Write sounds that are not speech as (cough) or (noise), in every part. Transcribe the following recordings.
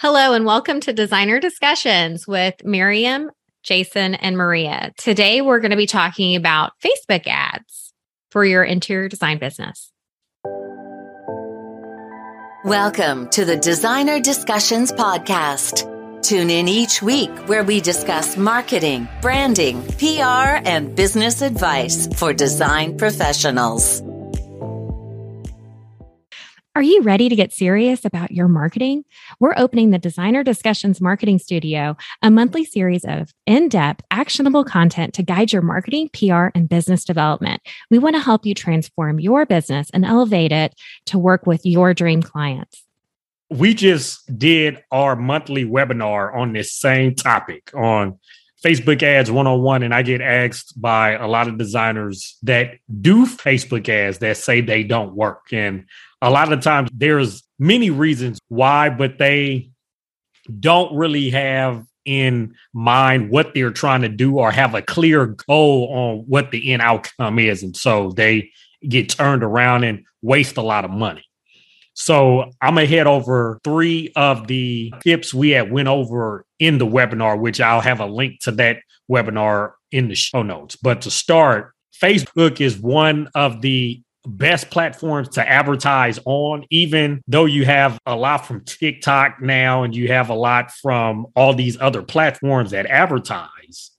Hello, and welcome to Designer Discussions with Miriam, Jason, and Maria. Today, we're going to be talking about Facebook ads for your interior design business. Welcome to the Designer Discussions Podcast. Tune in each week where we discuss marketing, branding, PR, and business advice for design professionals. Are you ready to get serious about your marketing? We're opening the Designer Discussions Marketing Studio, a monthly series of in depth, actionable content to guide your marketing, PR, and business development. We want to help you transform your business and elevate it to work with your dream clients. We just did our monthly webinar on this same topic on Facebook ads one on one, and I get asked by a lot of designers that do Facebook ads that say they don't work. And a lot of times there's many reasons why, but they don't really have in mind what they're trying to do or have a clear goal on what the end outcome is. And so they get turned around and waste a lot of money. So I'm gonna head over three of the tips we had went over in the webinar, which I'll have a link to that webinar in the show notes. But to start, Facebook is one of the best platforms to advertise on, even though you have a lot from TikTok now and you have a lot from all these other platforms that advertise.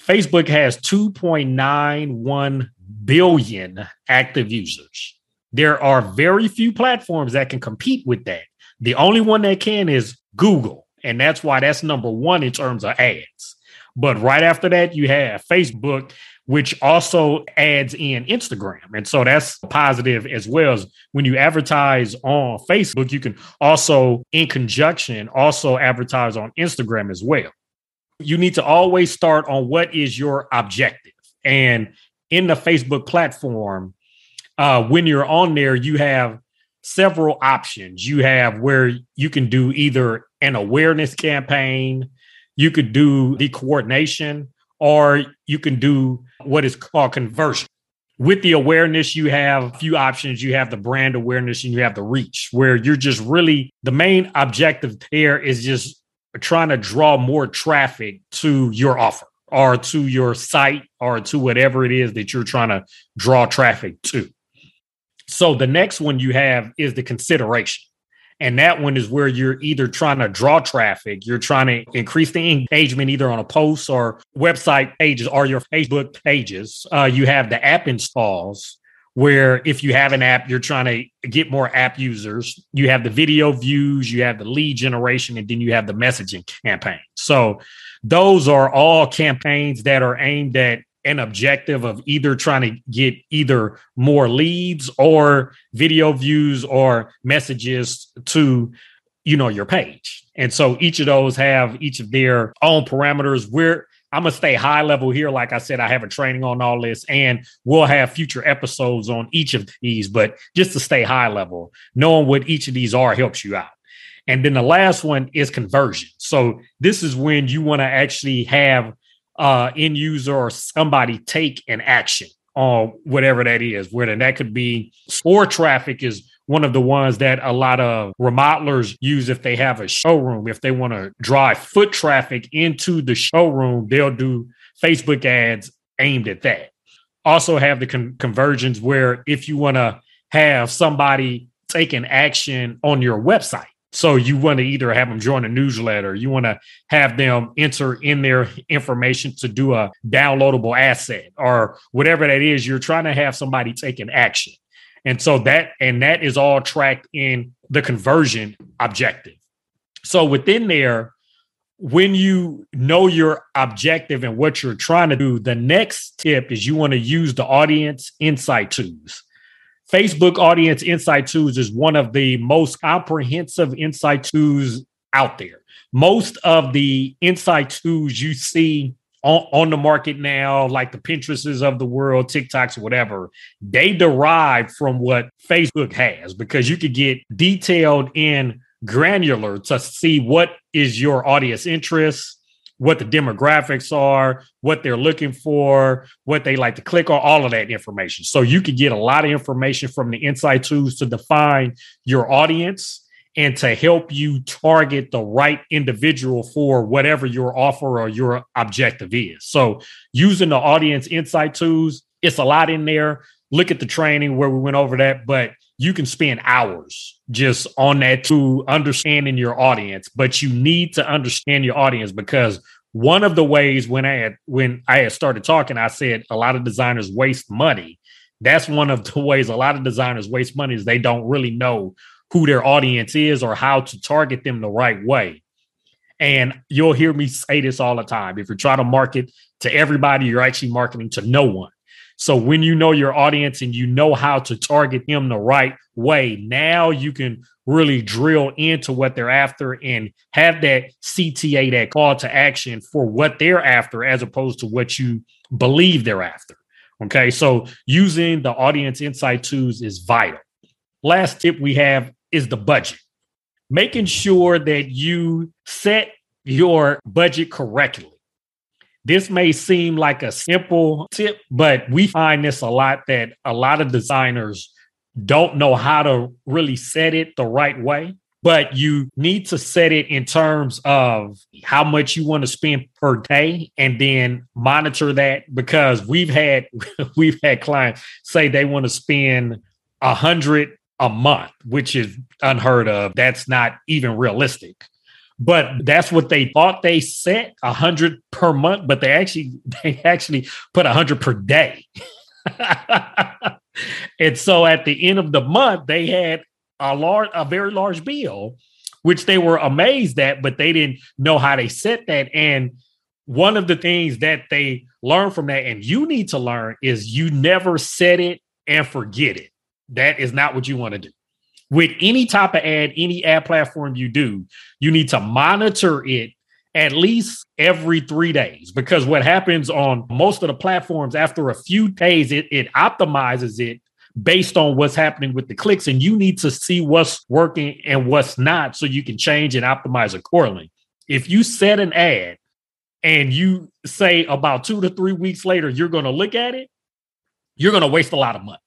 Facebook has 2.91 billion active users. There are very few platforms that can compete with that. The only one that can is Google. And that's why that's number one in terms of ads. But right after that, you have Facebook which also adds in Instagram. And so that's positive as well as when you advertise on Facebook, you can also, in conjunction, also advertise on Instagram as well. You need to always start on what is your objective. And in the Facebook platform, uh, when you're on there, you have several options. You have where you can do either an awareness campaign, you could do the consideration, or you can do what is called conversion. With the awareness, you have a few options. You have the brand awareness and you have the reach, where you're just really the main objective there is just trying to draw more traffic to your offer or to your site or to whatever it is that you're trying to draw traffic to. So the next one you have is the consideration. And that one is where you're either trying to draw traffic, you're trying to increase the engagement either on a post or website pages or your Facebook pages. Uh, you have the app installs, where if you have an app, you're trying to get more app users. You have the video views, you have the lead generation, and then you have the messaging campaign. So those are all campaigns that are aimed at an objective of either trying to get either more leads or video views or messages to you know your page. And so each of those have each of their own parameters. Where i'm going to stay high level here. Like i said i have a training on all this and we'll have future episodes on each of these but just to stay high level knowing what each of these are helps you out. And then the last one is conversion. So this is when you want to actually have uh, end user or somebody take an action on whatever that is. Whether that could be store traffic is one of the ones that a lot of remodelers use if they have a showroom. If they want to drive foot traffic into the showroom, they'll do Facebook ads aimed at that. Also, have the con- conversions where if you want to have somebody take an action on your website, so you want to either have them join a newsletter, you want to have them enter in their information to do a downloadable asset or whatever that is. You're trying to have somebody take an action. And so that and that is all tracked in the conversion objective. So within there, when you know your objective and what you're trying to do, the next tip is you want to use the audience insight tools. Facebook Audience Insight Tools is one of the most comprehensive insight tools out there. Most of the insight tools you see on, on the market now, like the Pinterests of the world, TikToks, whatever, they derive from what Facebook has because you could get detailed in granular to see what is your audience interest, what the demographics are, what they're looking for, what they like to click on, all of that information. So you could get a lot of information from the insight tools to define your audience and to help you target the right individual for whatever your offer or your objective is. So, using the audience insight tools, it's a lot in there. Look at the training where we went over that, but you can spend hours just on that to understanding your audience, but you need to understand your audience because one of the ways when I had when I had started talking, I said a lot of designers waste money. That's one of (laughs) the ways a lot of designers waste money is they don't really know who their audience is or how to target them the right way. And you'll hear me say this all the time. If you're trying to market to everybody, you're actually marketing to no one. So when you know your audience and you know how to target them the right way, now you can really drill into what they're after and have that CTA, that call to action for what they're after, as opposed to what you believe they're after. Okay. So using the audience insight tools is vital. Last tip we have is the budget. Making sure that you set your budget correctly. This may seem like a simple tip, but we find this a lot that a lot of designers don't know how to really set it the right way. But you need to set it in terms of how much you want to spend per day and then monitor that because we've had (laughs) we've had clients say they want to spend a hundred a month, which is unheard of. That's not even realistic but that's what they thought they set a hundred per month, but they actually (laughs) they actually put a hundred per day. (laughs) and so at the end of the month, they had a large, a very large bill, which they were amazed at, but they didn't know how they set that. And one of the things that they learned from that, and you need to learn, is you never set it and forget it. That is not what you want to do with any type of ad, any ad platform you do, you need to monitor it at least every three days because what happens on most of the platforms after a few days, it, it optimizes it based on what's happening with the clicks. And you need to see what's working and what's not so you can change and optimize accordingly. If you set an ad and you say about two to three weeks later, you're going to look at it, you're going to waste a lot of money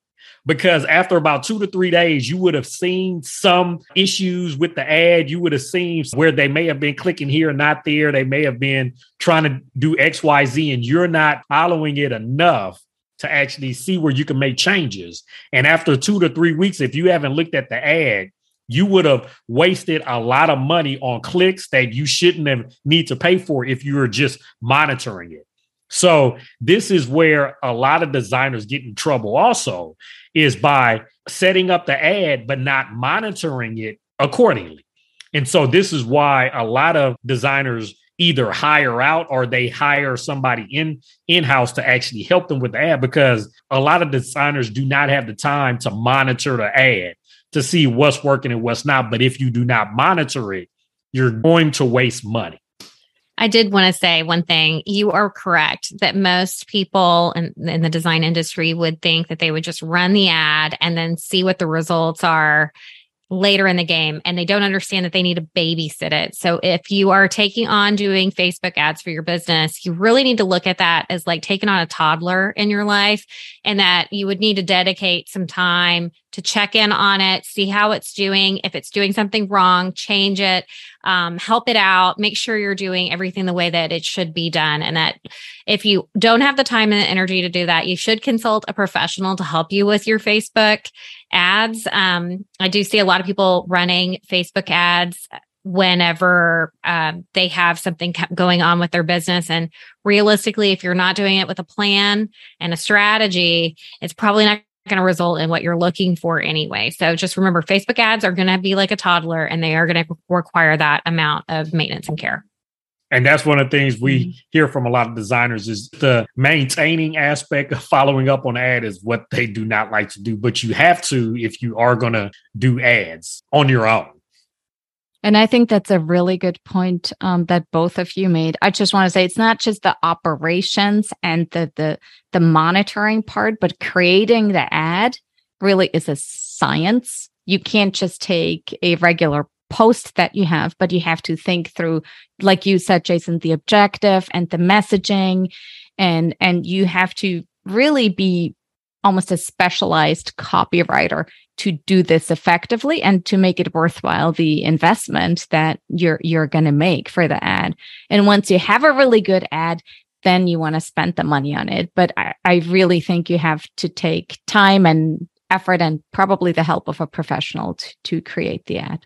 because after about two to three days, you would have seen some issues with the ad. You would have seen where they may have been clicking here, and not there. They may have been trying to do XYZ, and you're not following it enough to actually see where you can make changes. And after two to three weeks, if you haven't looked at the ad, you would have wasted a lot of money on clicks that you shouldn't have need to pay for if you were just monitoring it. So this is where a lot of designers get in trouble also is by setting up the ad but not monitoring it accordingly. And so this is why a lot of designers either hire out or they hire somebody in in-house to actually help them with the ad because a lot of designers do not have the time to monitor the ad to see what's working and what's not. But if you do not monitor it, you're going to waste money. I did want to say one thing. You are correct that most people in, in, the design industry would think that they would just run the ad and then see what the results are later in the game and they don't understand that they need to babysit it. So if you are taking on doing Facebook ads for your business, you really need to look at that as like taking on a toddler in your life and that you would need to dedicate some time to check in on it, see how it's doing. If it's doing something wrong, change it, um, help it out, make sure you're doing everything the way that it should be done. And that if you don't have the time and the energy to do that, you should consult a professional to help you with your Facebook ads. Um, I do see a lot of people running Facebook ads whenever um, they have something going on with their business. And realistically, if you're not doing it with a plan and a strategy, it's probably not going to result in what you're looking for anyway. So just remember Facebook ads are going to be like a toddler and they are going to require that amount of maintenance and care. And that's one of the things we mm-hmm. hear from a lot of designers is the maintaining aspect of following up on ad is what they do not like to do. But you have to if you are going to do ads on your own. And I think that's a really good point um, that both of you made. I just want to say it's not just the operations and the the the monitoring part, but creating the ad really is a science. You can't just take a regular post that you have, but you have to think through, like you said, Jason, the objective and the messaging, and and you have to really be almost a specialized copywriter to do this effectively and to make it worthwhile the investment that you're you're going to make for the ad. And once you have a really good ad then you want to spend the money on it. But I, I really think you have to take time and effort and probably the help of a professional to, to create the ad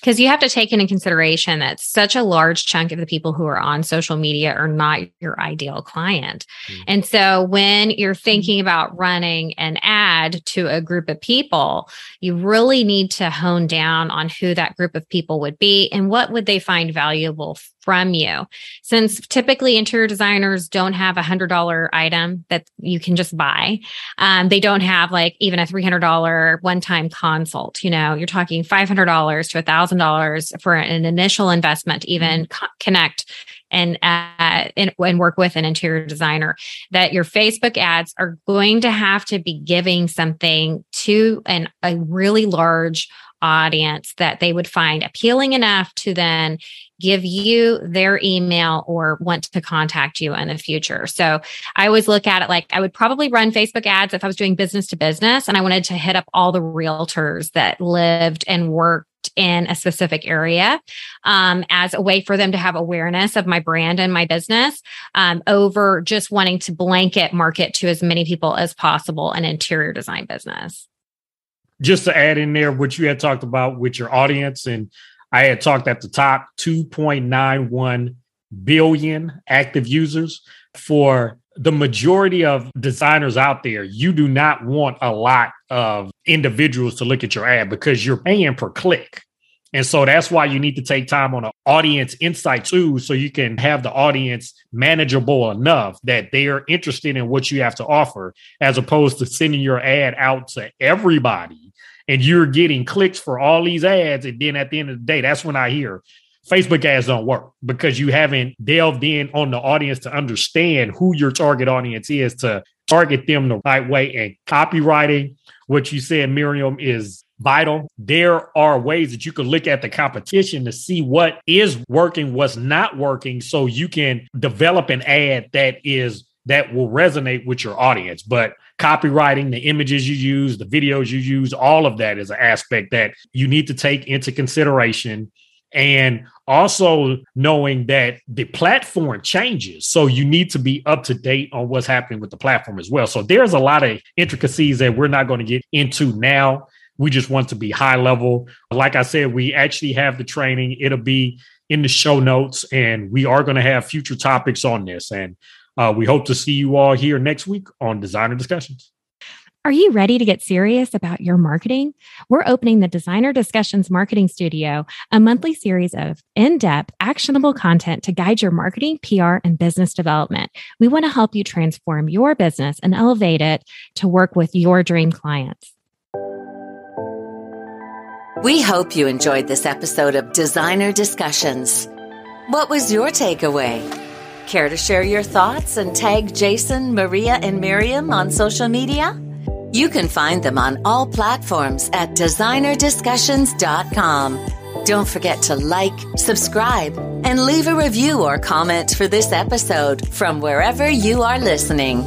because you have to take into consideration that such a large chunk of the people who are on social media are not your ideal client. Mm-hmm. And so when you're thinking about running an ad to a group of people, you really need to hone down on who that group of people would be and what would they find valuable from you. Since typically interior designers don't have a hundred dollar item that you can just buy. Um, they don't have like even a $300 one time consult. You know, you're talking $500 to a thousand dollars for an initial investment to even mm-hmm. co- connect and, uh, and, and work with an interior designer that your Facebook ads are going to have to be giving something to an, a really large audience that they would find appealing enough to then give you their email or want to contact you in the future. So I always look at it like I would probably run Facebook ads if I was doing business to business and I wanted to hit up all the realtors that lived and worked in a specific area um, as a way for them to have awareness of my brand and my business um, over just wanting to blanket market to as many people as possible an interior design business. Just to add in there what you had talked about with your audience and I had talked at the top 2.91 billion active users for the majority of designers out there, you do not want a lot of individuals to look at your ad because you're paying per click. And so that's why you need to take time on an audience insight too, so you can have the audience manageable enough that they are interested in what you have to offer, as opposed to sending your ad out to everybody and you're getting clicks for all these ads. And then at the end of the day, that's when I hear Facebook ads don't work because you haven't delved in on the audience to understand who your target audience is to target them the right way. And copywriting, what you said, Miriam, is vital. There are ways that you can look at the competition to see what is working, what's not working, so you can develop an ad that is that will resonate with your audience. But copywriting, the images you use, the videos you use, all of that is an aspect that you need to take into consideration and also knowing that the platform changes. So you need to be up to date on what's happening with the platform as well. So there's a lot of intricacies that we're not going to get into now. We just want to be high level. Like I said, we actually have the training. It'll be in the show notes, and we are going to have future topics on this. And uh, we hope to see you all here next week on Designer Discussions. Are you ready to get serious about your marketing? We're opening the Designer Discussions Marketing Studio, a monthly series of in depth, actionable content to guide your marketing, PR, and business development. We want to help you transform your business and elevate it to work with your dream clients. We hope you enjoyed this episode of Designer Discussions. What was your takeaway? Care to share your thoughts and tag Jason, Maria, and Miriam on social media? You can find them on all platforms at designerdiscussions.com. Don't forget to like, subscribe, and leave a review or comment for this episode from wherever you are listening.